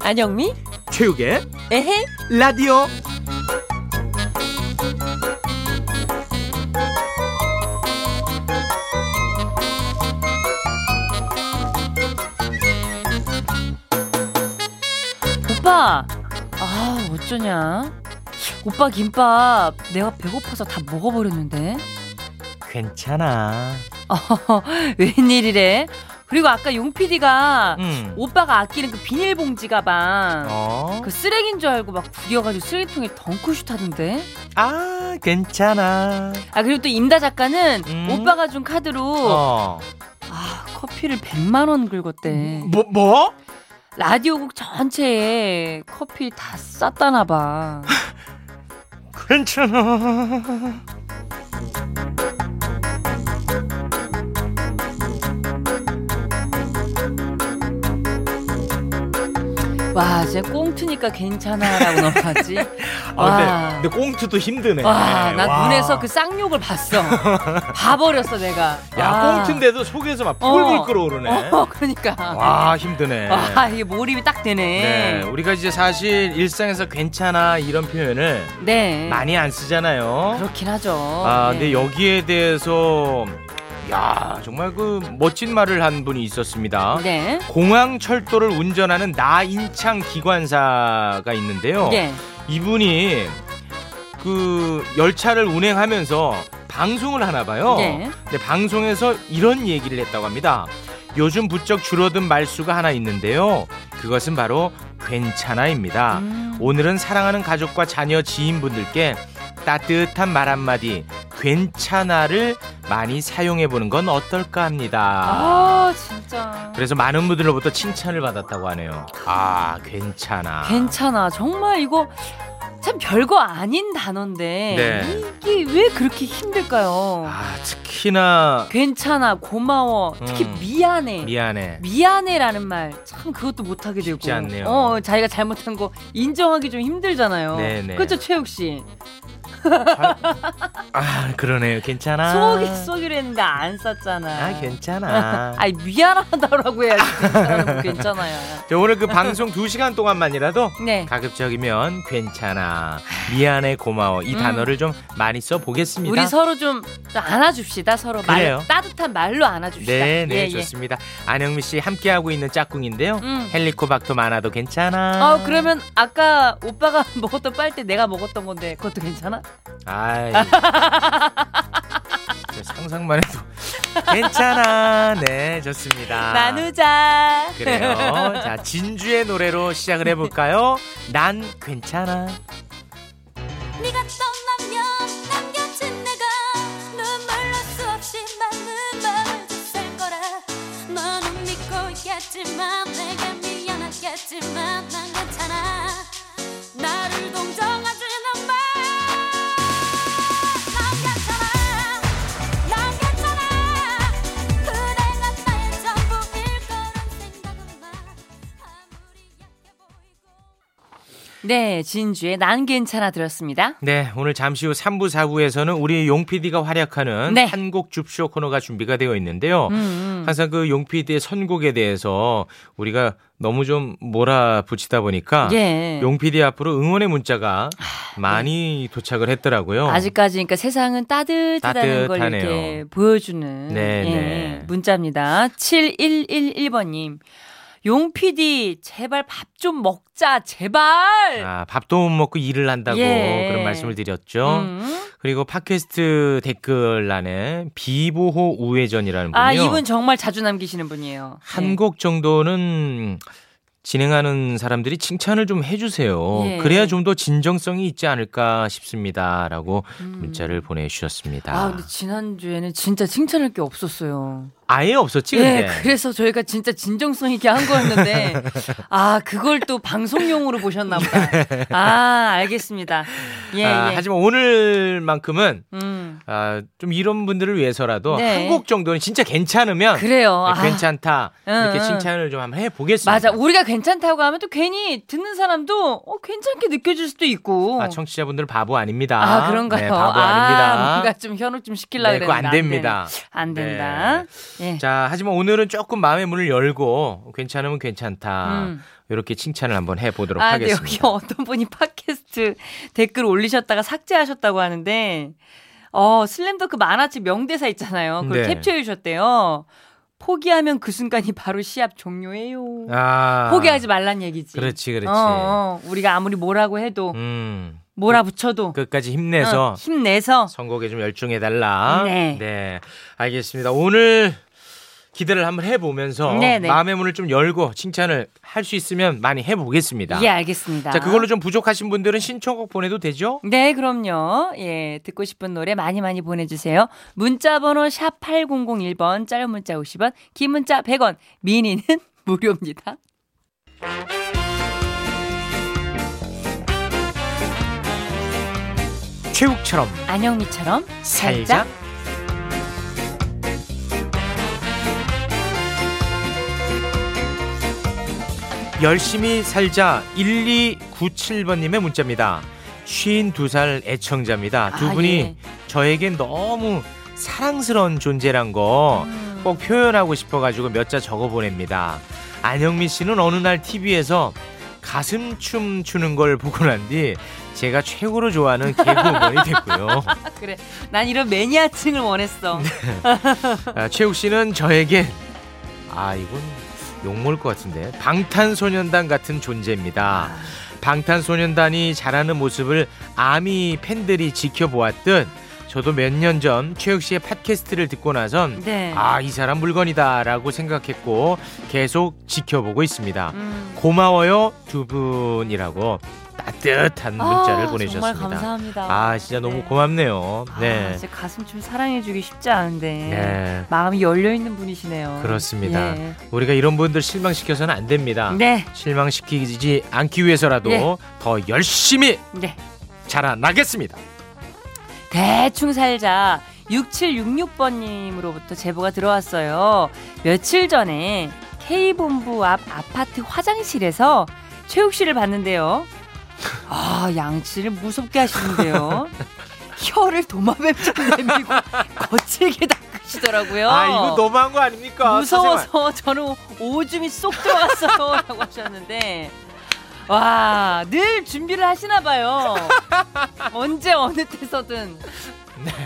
안영미? 체육의 에헤? 라디오 어쩌냐? 오빠 김밥 내가 배고파서 다 먹어버렸는데. 괜찮아. 어, 웬일이래? 그리고 아까 용 PD가 음. 오빠가 아끼는 그 비닐봉지 가방 어? 그 쓰레기인 줄 알고 막 구겨가지고 쓰레기통에 덩크슛 하던데. 아, 괜찮아. 아 그리고 또 임다 작가는 음. 오빠가 준 카드로 어. 아 커피를 100만 원 긁었대. 뭐 뭐? 라디오국 전체에 커피 다 쌌다나 봐. 괜찮아. 와, 진짜 꽁트니까 괜찮아라고 넘어갔지. 아, 와. 근데, 근데 꽁트도 힘드네. 와, 나 와. 눈에서 그 쌍욕을 봤어. 봐버렸어, 내가. 야, 와. 꽁트인데도 속에서 막 뿔뿔 어. 끓어오르네. 어, 그러니까. 와, 힘드네. 와, 이게 몰입이 딱 되네. 네, 우리가 이제 사실 일상에서 괜찮아 이런 표현을 네. 많이 안 쓰잖아요. 그렇긴 하죠. 아, 네. 근데 여기에 대해서 야, 정말 그 멋진 말을 한 분이 있었습니다. 네. 공항 철도를 운전하는 나인창 기관사가 있는데요. 네. 이분이 그 열차를 운행하면서 방송을 하나 봐요. 네. 근데 방송에서 이런 얘기를 했다고 합니다. 요즘 부쩍 줄어든 말수가 하나 있는데요. 그것은 바로 괜찮아입니다. 음. 오늘은 사랑하는 가족과 자녀 지인분들께 따뜻한 말 한마디 괜찮아를 많이 사용해 보는 건 어떨까 합니다. 아, 진짜. 그래서 많은 분들로부터 칭찬을 받았다고 하네요. 아, 괜찮아. 괜찮아. 정말 이거 참 별거 아닌 단어인데 네. 이게 왜 그렇게 힘들까요? 아, 특히나 괜찮아, 고마워, 특히 음. 미안해. 미안해. 미안해라는 말 참 그것도 못하게 되고 쉽지 않네요. 어 자기가 잘못한 거 인정하기 좀 힘들잖아요. 네네. 그렇죠 최욱 씨. 아, 그러네요. 괜찮아. 쏘기 쏘기로 했는데 안 쐈잖아. 아, 괜찮아. 아이 미안하다라고 해야지. 괜찮아요. 괜찮아요. 자, 오늘 그 방송 2 시간 동안만이라도 네. 가급적이면 괜찮아. 미안해, 고마워. 이 음. 단어를 좀 많이 써 보겠습니다. 우리 서로 좀, 좀 안아줍시다. 서로 그래요. 말 따뜻한 말로 안아줍시다. 네, 네, 예, 예. 좋습니다. 안영미 씨 함께 하고 있는 짝꿍인데요. 음. 헬리코박터 많아도 괜찮아. 어 그러면 아까 오빠가 먹었던 빨대 내가 먹었던 건데 그것도 괜찮아? 아이. 저 상상만 해도 괜찮아. 네, 좋습니다. 나누자. 그래요. 자, 진주의 노래로 시작을 해볼까요? 난 괜찮아. 네, 진주의 난 괜찮아 들었습니다. 네, 오늘 잠시 후 3부, 4부에서는 우리 용 PD가 활약하는 네. 한곡 줍쇼 코너가 준비가 되어 있는데요. 음, 음. 항상 그 용 PD의 선곡에 대해서 우리가 너무 좀 몰아붙이다 보니까 예. 용 PD 앞으로 응원의 문자가 많이 도착을 했더라고요. 아직까지 그러니까 세상은 따뜻하다는 걸 따뜻하네요. 이렇게 보여주는 네, 예, 네. 문자입니다. 7111번님. 용 PD 제발 밥 좀 먹자 제발. 아, 밥도 못 먹고 일을 한다고 예. 그런 말씀을 드렸죠. 음. 그리고 팟캐스트 댓글란에 비보호 우회전이라는 분이요. 아 이분 정말 자주 남기시는 분이에요. 한 네. 곡 정도는 진행하는 사람들이 칭찬을 좀 해주세요. 예. 그래야 좀 더 진정성이 있지 않을까 싶습니다라고 음. 문자를 보내주셨습니다. 아 근데 지난 주에는 진짜 칭찬할 게 없었어요. 아예 없었지 예, 근데. 그래서 저희가 진짜 진정성 있게 한 거였는데 아 그걸 또 방송용으로 보셨나 보다. 아 알겠습니다. 예, 아, 예. 하지만 오늘만큼은 음. 아, 좀 이런 분들을 위해서라도 네. 한곡 정도는 진짜 괜찮으면 그래요. 네, 아. 괜찮다 이렇게 응, 응. 칭찬을 좀 한번 해보겠습니다. 맞아. 우리가 괜 찮다고 하면 또 괜히 듣는 사람도 어, 괜찮게 느껴질 수도 있고. 아, 청취자분들 바보 아닙니다. 아, 그런가요? 네, 바보 아, 아닙니다. 뭔가 좀 현혹 좀 시키려고 네, 그랬는데 안 됩니다. 안 된다. 예. 자, 하지만 오늘은 조금 마음의 문을 열고 괜찮으면 괜찮다. 음. 이렇게 칭찬을 한번 해보도록 아, 하겠습니다. 여기 어떤 분이 팟캐스트 댓글 올리셨다가 삭제하셨다고 하는데, 어, 슬램덩크 만화책 명대사 있잖아요. 그걸 네. 캡처해 주셨대요. 포기하면 그 순간이 바로 시합 종료예요. 아, 포기하지 말란 얘기지. 그렇지, 그렇지. 어, 어, 우리가 아무리 뭐라고 해도, 음, 몰아붙여도, 끝까지 힘내서 어, 힘내서, 선곡에 좀 열중해 달라. 네. 알겠습니다. 오늘 기대를 한번 해보면서 네네. 마음의 문을 좀 열고 칭찬을 할 수 있으면 많이 해보겠습니다. 예, 알겠습니다. 자, 그걸로 좀 부족하신 분들은 신청곡 보내도 되죠? 네, 그럼요. 예, 듣고 싶은 노래 많이 많이 보내주세요. 문자번호 샵 8001번, 짧은 문자 50원, 긴 문자 100원, 미니는 무료입니다. 최욱처럼 안영미처럼 살자. 살짝. 열심히 살자 1297번님의 문자입니다. 52살 애청자입니다. 두 아, 분이 예. 저에겐 너무 사랑스러운 존재란 거 음. 꼭 표현하고 싶어가지고 몇 자 적어 보냅니다. 안영미 씨는 어느 날 TV에서 가슴춤 추는 걸 보고 난 뒤 제가 최고로 좋아하는 개그우먼이 됐고요. 그래. 난 이런 매니아층을 원했어. 아, 최욱 씨는 저에게 아 이건 욕 먹을 것 같은데 방탄소년단 같은 존재입니다. 방탄소년단이 잘하는 모습을 아미 팬들이 지켜보았듯 저도 몇 년 전 최욱 씨의 팟캐스트를 듣고 나선 네. 아이 사람 물건이다라고 생각했고 계속 지켜보고 있습니다. 음. 고마워요 두 분이라고 따뜻한 문자를 아, 보내주셨습니다. 정말 감사합니다. 아 진짜 너무 네. 고맙네요. 아, 네. 진짜 가슴 사랑해주기 쉽지 않은데. 네. 마음이 열려 있는 분이시네요. 그렇습니다. 예. 우리가 이런 분들 실망시켜서는 안 됩니다. 네. 실망시키지 않기 위해서라도 예. 더 열심히 네. 자라나겠습니다. 대충 살자 6766번님으로부터 제보가 들어왔어요. 며칠 전에 K본부 앞 아파트 화장실에서 최욱 씨를 봤는데요. 아, 양치를 무섭게 하시는데요. 혀를 도마뱀처럼 내밀고 거칠게 닦으시더라고요. 아 이거 너무한 거 아닙니까? 무서워서 저는 오줌이 쏙 들어갔어요. 라고 하셨는데. 와, 늘 준비를 하시나 봐요. 언제 어느 때서든.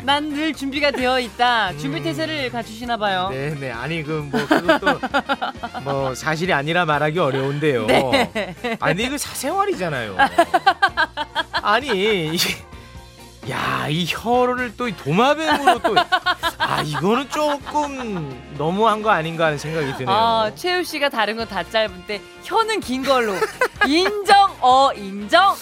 난늘 준비가 되어 있다. 준비 태세를 갖추시나 봐요. 네 네 아니 그 뭐 그것도 뭐 사실이 아니라 말하기 어려운데요. 네. 아니 이거 사생활이잖아요. 아니 야 이 혀를 또이 도마뱀으로 또 아 이거는 조금 너무한 거 아닌가 하는 생각이 드네요. 아, 최우 씨가 다른 건 다 짧은데 혀는 긴 걸로 인정 어 인정.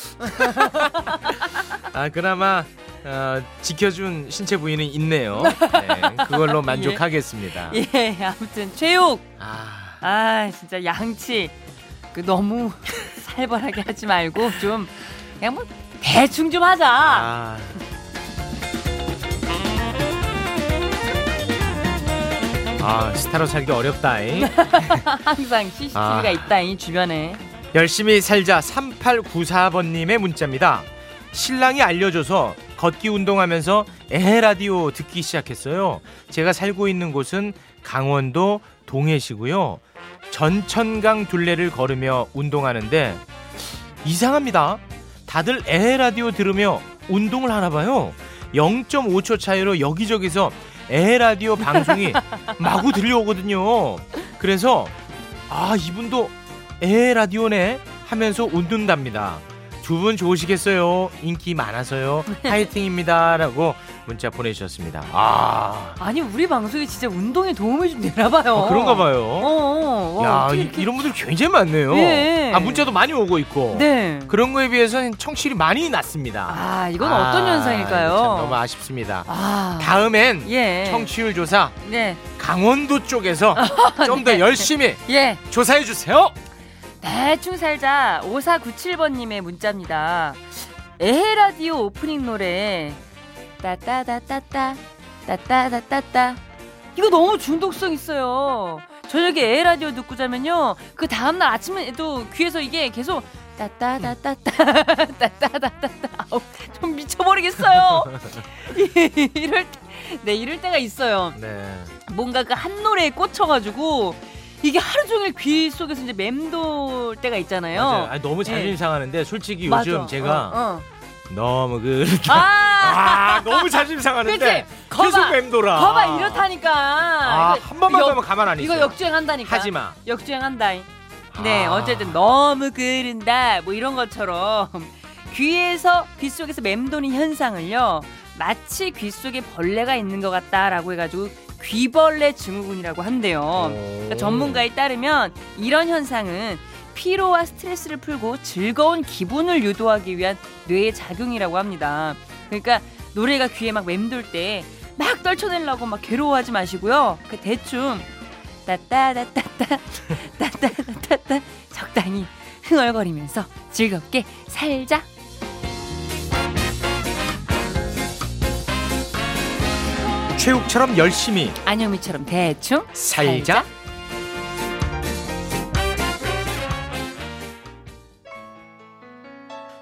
아 그나마 어, 지켜준 신체 부위는 있네요. 네, 그걸로 만족하겠습니다. 예, 아무튼 최욱 아, 아 진짜 양치 그 너무 살벌하게 하지 말고 좀 그냥 뭐 대충 좀 하자. 아. 아 스타로 살기 어렵다잉. 항상 CCTV가 아. 있다 이 주변에. 열심히 살자 3894번님의 문자입니다. 신랑이 알려줘서 걷기 운동하면서 에헤 라디오 듣기 시작했어요. 제가 살고 있는 곳은 강원도 동해시고요. 전천강 둘레를 걸으며 운동하는데 이상합니다. 다들 에헤 라디오 들으며 운동을 하나 봐요. 0.5초 차이로 여기저기서 에헤 라디오 방송이 마구 들려오거든요. 그래서 아 이분도 에 라디오네 하면서 웃는답니다. 두 분 좋으시겠어요? 인기 많아서요. 파이팅입니다라고 문자 보내주셨습니다. 아, 아니 우리 방송이 진짜 운동에 도움이 좀 되나 봐요. 아, 그런가 봐요. 어, 어, 와, 야 이, 이런 분들 굉장히 많네요. 네. 아 문자도 많이 오고 있고. 네. 그런 거에 비해서는 청취율이 많이 낮습니다. 아 이건 어떤 아, 현상일까요? 참 너무 아쉽습니다. 아, 다음엔 예. 청취율 조사 네. 강원도 쪽에서 좀 더 열심히 예. 조사해 주세요. 대충 살자 5497번님의 문자입니다. 에헤 라디오 오프닝 노래 따따다따따 따따다따따 이거 너무 중독성 있어요. 저녁에 에헤 라디오 듣고 자면요. 그 다음날 아침에도 귀에서 이게 계속 따따다따따 따따다따따 좀 미쳐버리겠어요. 이럴 때, 네 이럴 때가 있어요. 네. 뭔가 그 한 노래에 꽂혀가지고 이게 하루 종일 귀 속에서 이제 맴돌 때가 있잖아요. 맞아요. 아니, 너무 자존심 예. 상하는데 솔직히 맞아. 요즘 제가 어, 어. 너무 그 아, 아, 너무 자존심 상하는데? 거봐. 계속 맴돌아. 거봐 이렇다니까. 아, 이거- 한 번만 이거- 더 하면 가만 안 있어. 이거 역주행한다니까. 하지 마. 역주행한다. 네, 아. 어쨌든 너무 그른다 뭐 이런 것처럼 귀에서 귀 속에서 맴도는 현상을요 마치 귀 속에 벌레가 있는 것 같다라고 해가지고 귀벌레 증후군이라고 한대요. 그러니까 전문가에 따르면 이런 현상은 피로와 스트레스를 풀고 즐거운 기분을 유도하기 위한 뇌의 작용이라고 합니다. 그러니까 노래가 귀에 막 맴돌 때 막 떨쳐내려고 막 괴로워하지 마시고요. 그 대충 따따따따따 따따따따 적당히 흥얼거리면서 즐겁게 살자. 최욱처럼 열심히 안영미처럼 대충 살자.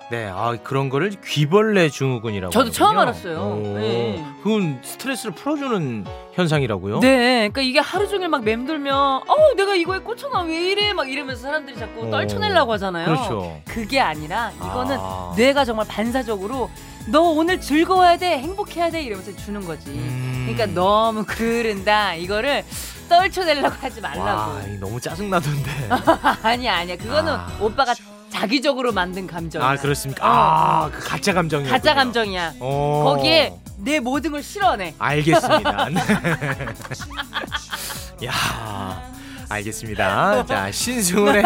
네, 아 그런 거를 귀벌레 증후군이라고. 저도 처음 하는군요. 알았어요. 오, 네. 그건 스트레스를 풀어주는 현상이라고요? 네, 그러니까 이게 하루 종일 막 맴돌면 어 내가 이거에 꽂혀나 왜 이래 막 이러면서 사람들이 자꾸 어, 떨쳐내려고 하잖아요. 그렇죠. 그게 아니라 이거는 아. 뇌가 정말 반사적으로 너 오늘 즐거워야 돼, 행복해야 돼 이러면서 주는 거지. 음. 그러니까 너무 그른다 이거를 떨쳐내려고 하지 말라고. 와, 이 너무 짜증 나던데. 아니야 아니야 그거는 아. 오빠가 자기적으로 만든 감정이야. 아 그렇습니까? 어. 아, 그 가짜 감정이요. 가짜 감정이야. 어. 거기에 내 모든 걸 실어내. 알겠습니다. 네. 야, 알겠습니다. 자, 신승훈의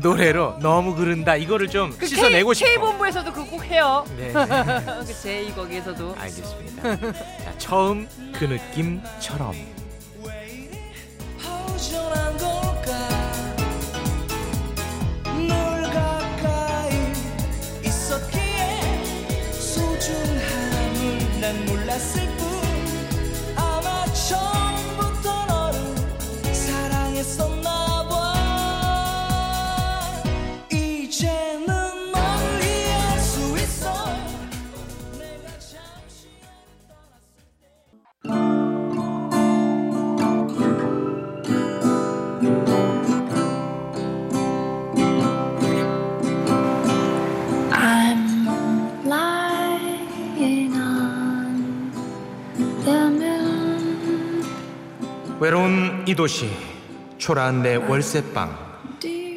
노래로 너무 그른다. 이거를 좀 그 씻어내고 싶어. K 본부에서도 그거 꼭 해요. 네, 그 제이 거기에서도. 알겠습니다. 자, 처음 그 느낌처럼. 이 도시, 초라한 내 월세방.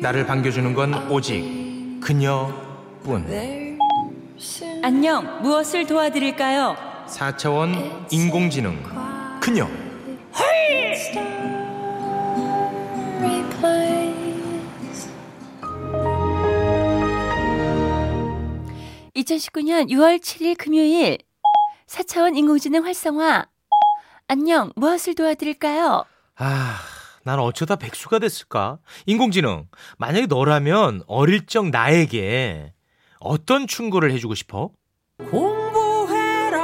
나를 반겨주는 건 오직 그녀뿐. 안녕. 무엇을 도와드릴까요? 4차원 인공지능. 그녀. Replace 2019년 6월 7일 금요일 4차원 인공지능 활성화. 안녕. 무엇을 도와드릴까요? 아, 난 어쩌다 백수가 됐을까? 인공지능, 만약에 너라면 어릴 적 나에게 어떤 충고를 해주고 싶어? 공부해라.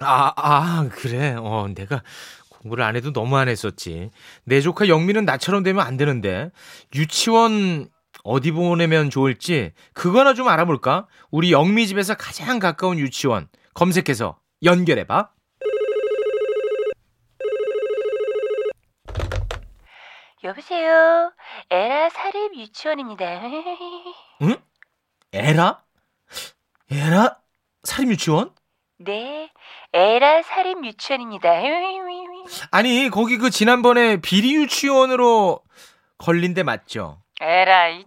아, 아, 그래. 어, 내가 공부를 안 해도 너무 안 했었지. 내 조카 영미는 나처럼 되면 안 되는데. 유치원 어디 보내면 좋을지 그거나 좀 알아볼까? 우리 영미 집에서 가장 가까운 유치원 검색해서 연결해봐. 여보세요. 에라 사립 유치원입니다. 응? 에라? 에라? 사립 유치원? 네. 에라 사립 유치원입니다. 아니 거기 그 지난번에 비리 유치원으로 걸린 데 맞죠? 에라 이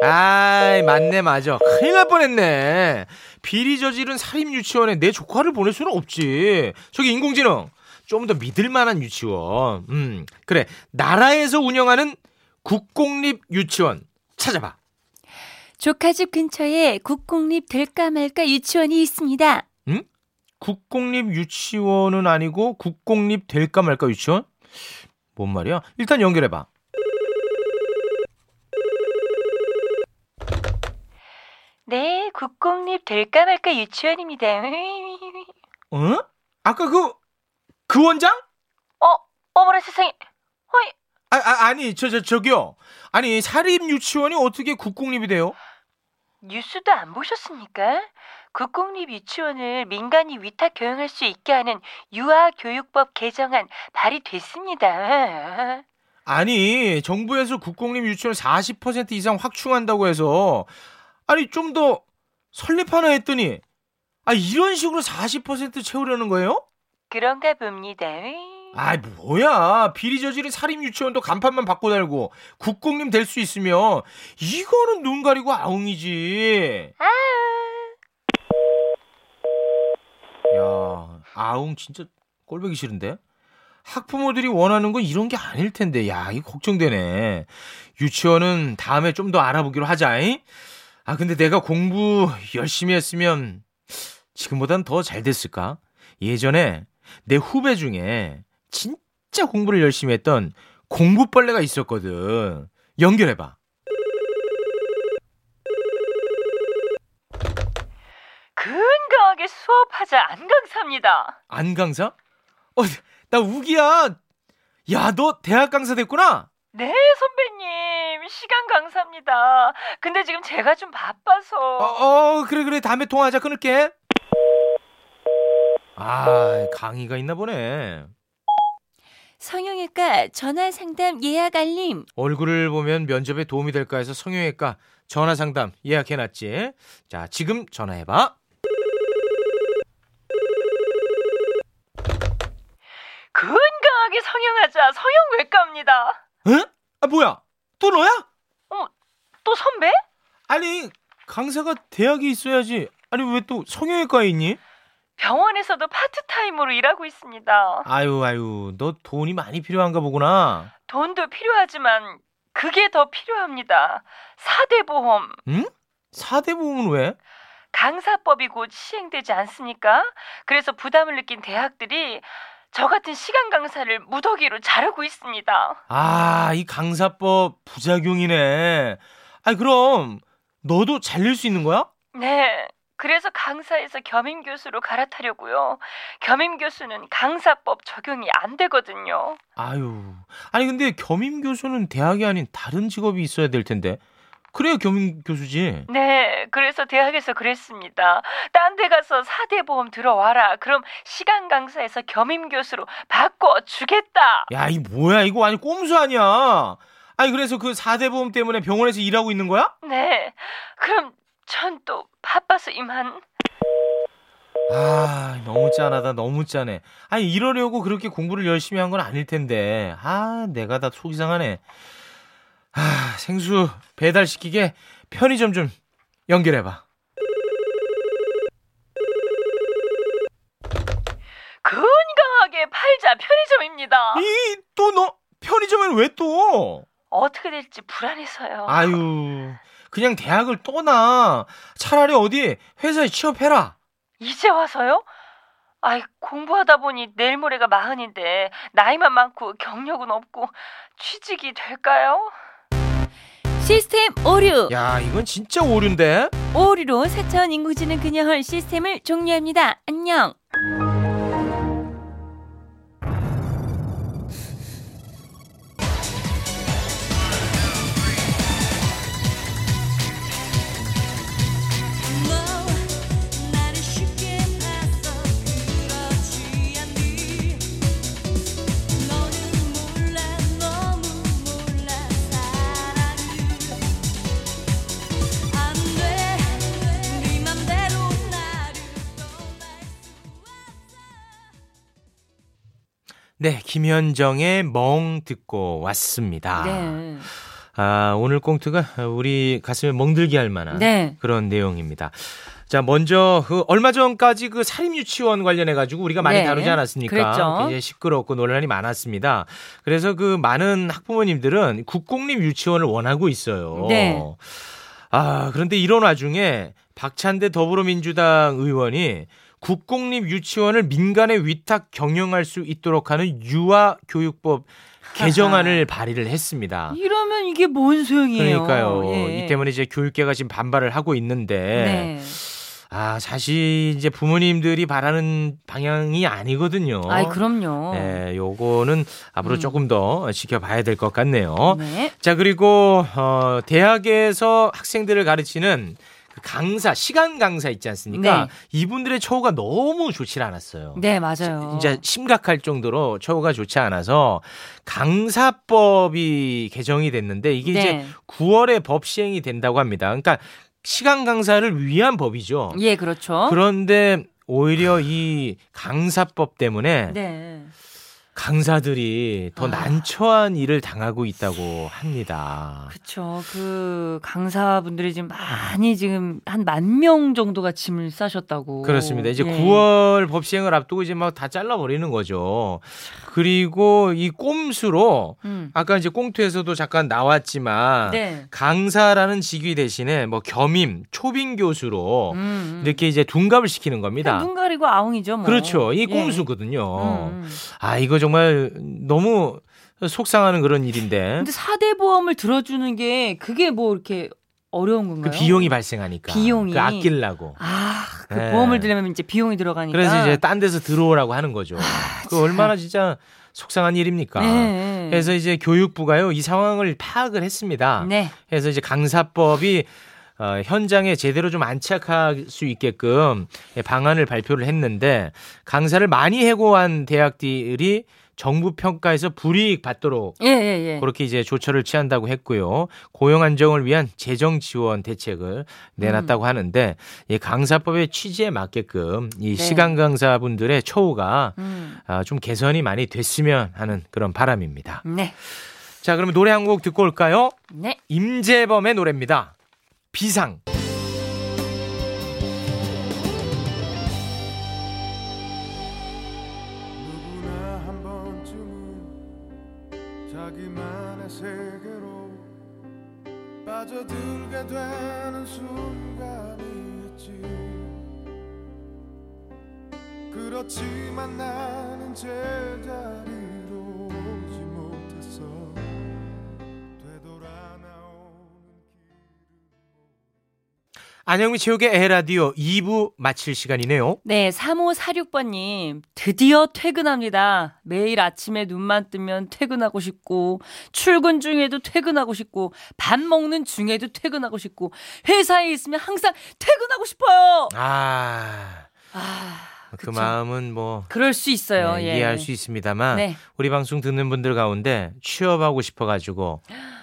아이 맞네 맞아 큰일 날 뻔했네 비리 저지른 사립 유치원에 내 조카를 보낼 수는 없지 저기 인공지능 좀 더 믿을 만한 유치원 음 그래 나라에서 운영하는 국공립 유치원 찾아봐 조카 집 근처에 국공립 될까 말까 유치원이 있습니다. 국공립 유치원은 아니고 국공립 될까 말까 유치원? 뭔 말이야? 일단 연결해봐. 네, 국공립 될까 말까 유치원입니다. 어? 아까 그, 그 원장? 어, 어머나 세상에. 어이, 아, 아 아니, 저, 저, 저기요. 아니, 사립 유치원이 어떻게 국공립이 돼요? 뉴스도 안 보셨습니까? 국공립 유치원을 민간이 위탁 교육할 수 있게 하는 유아교육법 개정안 발의됐습니다. 아니, 정부에서 국공립 유치원 40% 이상 확충한다고 해서, 아니, 좀 더 설립하나 했더니, 아, 이런 식으로 40% 채우려는 거예요? 그런가 봅니다. 아, 뭐야. 비리 저지른 사립 유치원도 간판만 바꿔 달고, 국공립 될 수 있으면, 이거는 눈 가리고 아웅이지. 아, 야, 아웅 진짜 꼴보기 싫은데? 학부모들이 원하는 건 이런 게 아닐 텐데, 야, 이거 걱정되네. 유치원은 다음에 좀 더 알아보기로 하자, 잉? 아, 근데 내가 공부 열심히 했으면 지금보단 더 잘 됐을까? 예전에 내 후배 중에 진짜 공부를 열심히 했던 공부벌레가 있었거든. 연결해봐. 근거하게 수업하자 안강사입니다. 안 강사? 어, 나 우기야. 야, 너 대학 강사 됐구나? 네, 선배님. 시간 강사입니다. 근데 지금 제가 좀 바빠서. 어, 어, 그래, 그래. 다음에 통화하자. 끊을게. 아, 강의가 있나 보네. 성형외과 전화 상담 예약 알림. 얼굴을 보면 면접에 도움이 될까 해서 성형외과 전화 상담 예약해놨지. 자, 지금 전화해봐. 근거하게 성형하자 성형외과입니다. 응? 아, 뭐야? 또 너야? 또 선배? 아니, 강사가 대학에 있어야지. 아니, 왜 또 성형외과에 있니? 병원에서도 파트타임으로 일하고 있습니다. 아유, 아유, 너 돈이 많이 필요한가 보구나. 돈도 필요하지만 그게 더 필요합니다. 4대 보험. 응? 사대 보험은 왜? 강사법이 곧 시행되지 않습니까? 그래서 부담을 느낀 대학들이 저 같은 시간 강사를 무더기로 자르고 있습니다. 아, 이 강사법 부작용이네. 아니, 그럼 너도 잘릴 수 있는 거야? 네. 그래서 강사에서 겸임 교수로 갈아타려고요. 겸임 교수는 강사법 적용이 안 되거든요. 아유. 아니, 근데 겸임 교수는 대학이 아닌 다른 직업이 있어야 될 텐데. 그래야 겸임 교수지. 네, 그래서 대학에서 그랬습니다. 딴 데 가서 4대 보험 들어와라. 그럼 시간 강사에서 겸임 교수로 바꿔 주겠다. 야, 이 뭐야? 이거 완전 꼼수 아니야. 아니, 그래서 그 4대 보험 때문에 병원에서 일하고 있는 거야? 네, 그럼 전 또 바빠서 이만. 아, 너무 짠하다. 너무 짠해. 아니, 이러려고 그렇게 공부를 열심히 한 건 아닐 텐데. 아, 내가 다 속 이 상하네. 아, 생수 배달시키게 편의점 좀 연결해봐. 건강하게 팔자 편의점입니다. 이, 또 너, 편의점엔 왜 또? 어떻게 될지 불안해서요. 아유, 그냥 대학을 떠나. 차라리 어디 회사에 취업해라. 이제 와서요? 아이, 공부하다 보니 내일 모레가 마흔인데 나이만 많고 경력은 없고 취직이 될까요? 시스템 오류. 야, 이건 진짜 오류인데? 오류로 4천 인공지능 그녀 헐 시스템을 종료합니다. 안녕. 네, 김현정의 멍 듣고 왔습니다. 네. 아, 오늘 꽁트가 우리 가슴에 멍들게 할 만한 네. 그런 내용입니다. 자, 먼저 그 얼마 전까지 그 사립 유치원 관련해 가지고 우리가 많이 네, 다루지 않았습니까? 그랬죠. 굉장히 시끄럽고 논란이 많았습니다. 그래서 그 많은 학부모님들은 국공립 유치원을 원하고 있어요. 네. 아, 그런데 이런 와중에 박찬대 더불어민주당 의원이 국공립 유치원을 민간에 위탁 경영할 수 있도록 하는 유아교육법 개정안을 발의를 했습니다. 이러면 이게 뭔 소용이에요? 그러니까요. 예. 이 때문에 이제 교육계가 지금 반발을 하고 있는데 네. 아 사실 이제 부모님들이 바라는 방향이 아니거든요. 아이 그럼요. 네, 요거는 앞으로 음. 조금 더 지켜봐야 될 것 같네요. 네. 자 그리고 어, 대학에서 학생들을 가르치는 그 강사 시간 강사 있지 않습니까? 네. 이분들의 처우가 너무 좋지 않았어요. 네, 맞아요. 진짜 심각할 정도로 처우가 좋지 않아서 강사법이 개정이 됐는데 이게 이제 네. 9월에 법 시행이 된다고 합니다. 그러니까 시간 강사를 위한 법이죠. 예, 그렇죠. 그런데 오히려 이 강사법 때문에 네. 강사들이 더 아. 난처한 일을 당하고 있다고 합니다. 그렇죠. 그 강사분들이 지금 많이 지금 한 만 명 정도가 짐을 싸셨다고. 그렇습니다. 이제 예. 9월 법 시행을 앞두고 이제 막 다 잘라버리는 거죠. 그리고 이 꼼수로 음. 아까 이제 꽁투에서도 잠깐 나왔지만 네. 강사라는 직위 대신에 뭐 겸임, 초빙 교수로 음, 음. 이렇게 이제 둔갑을 시키는 겁니다. 눈 가리고 아웅이죠, 뭐. 그렇죠. 이 예. 꼼수거든요. 음, 음. 아 이거 정말 너무 속상하는 그런 일인데 근데 사대 보험을 들어주는 게 그게 뭐 이렇게 어려운 그 건가요? 비용이 발생하니까 비용이. 그 아끼려고. 아, 그 네. 보험을 들려면 이제 비용이 들어가니까. 그래서 이제 딴 데서 들어오라고 하는 거죠. 그 참. 얼마나 진짜 속상한 일입니까? 네. 그래서 이제 교육부가요 이 상황을 파악을 했습니다. 네. 그래서 이제 강사법이 어, 현장에 제대로 좀 안착할 수 있게끔 방안을 발표를 했는데 강사를 많이 해고한 대학들이 정부 평가에서 불이익 받도록 예, 예, 예. 그렇게 이제 조처를 취한다고 했고요. 고용 안정을 위한 재정 지원 대책을 내놨다고 하는데 이 강사법의 취지에 맞게끔 이 네. 시간 강사분들의 처우가 음. 아, 좀 개선이 많이 됐으면 하는 그런 바람입니다. 네. 자, 그러면 노래 한 곡 듣고 올까요? 네. 임재범의 노래입니다. 비상. 그렇지만 나는 제자 안영미 체육의 에라디오 2부 마칠 시간이네요. 네, 3546번님, 드디어 퇴근합니다. 매일 아침에 눈만 뜨면 퇴근하고 싶고, 출근 중에도 퇴근하고 싶고, 밥 먹는 중에도 퇴근하고 싶고, 회사에 있으면 항상 퇴근하고 싶어요! 아, 아, 그 그쵸. 마음은 뭐 그럴 수 있어요, 네, 예. 이해할 수 있습니다만 네. 우리 방송 듣는 분들 가운데 취업하고 싶어 가지고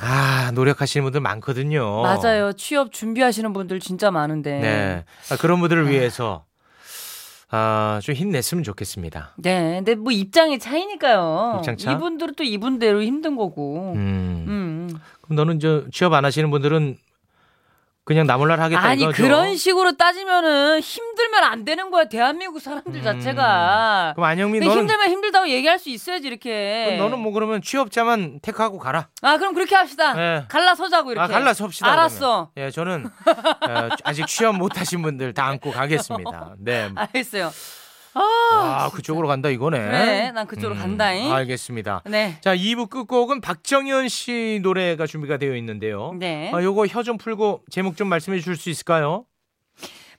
아 노력하시는 분들 많거든요. 맞아요. 취업 준비하시는 분들 진짜 많은데. 네, 아, 그런 분들을 위해서 아, 좀 힘냈으면 좋겠습니다. 네, 근데 뭐 입장의 차이니까요. 입장 차? 이분들은 또 이분대로 힘든 거고. 음. 음. 그럼 너는 저 취업 안 하시는 분들은 그냥 나몰랄 하겠다 아니 이거죠? 그런 식으로 따지면은 힘들면 안 되는 거야 대한민국 사람들 음. 자체가. 그럼 안영미 너는 힘들면 힘들다고 얘기할 수 있어야지 이렇게. 너는 뭐 그러면 취업자만 택하고 가라. 아 그럼 그렇게 합시다. 네. 갈라서자고 이렇게. 아, 갈라섭시다. 알았어. 예, 저는 어, 아직 취업 못 하신 분들 다 안고 가겠습니다. 네. 알겠어요. 아, 그쪽으로 간다 이거네. 음, 그래, 난 그쪽으로 간다잉. 알겠습니다. 네. 자, 2부 끝곡은 박정현 씨 노래가 준비가 되어 있는데요. 네. 아, 요거 혀 좀 풀고 제목 좀 말씀해 주실 수 있을까요?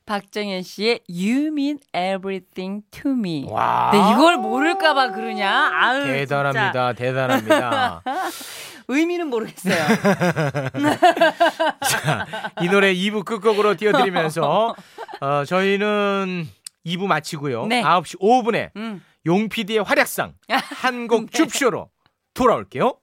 박정현 씨의 You Mean Everything to Me. 와. 근데 이걸 모를까봐 그러냐? 아유, 진짜. 대단합니다. 대단합니다. 의미는 모르겠어요. 이 노래 2부 끝곡으로 띄워드리면서 어, 저희는 2부 마치고요. 네. 9시 5분에 음. 용 PD의 활약상 한곡 줍쇼로 돌아올게요.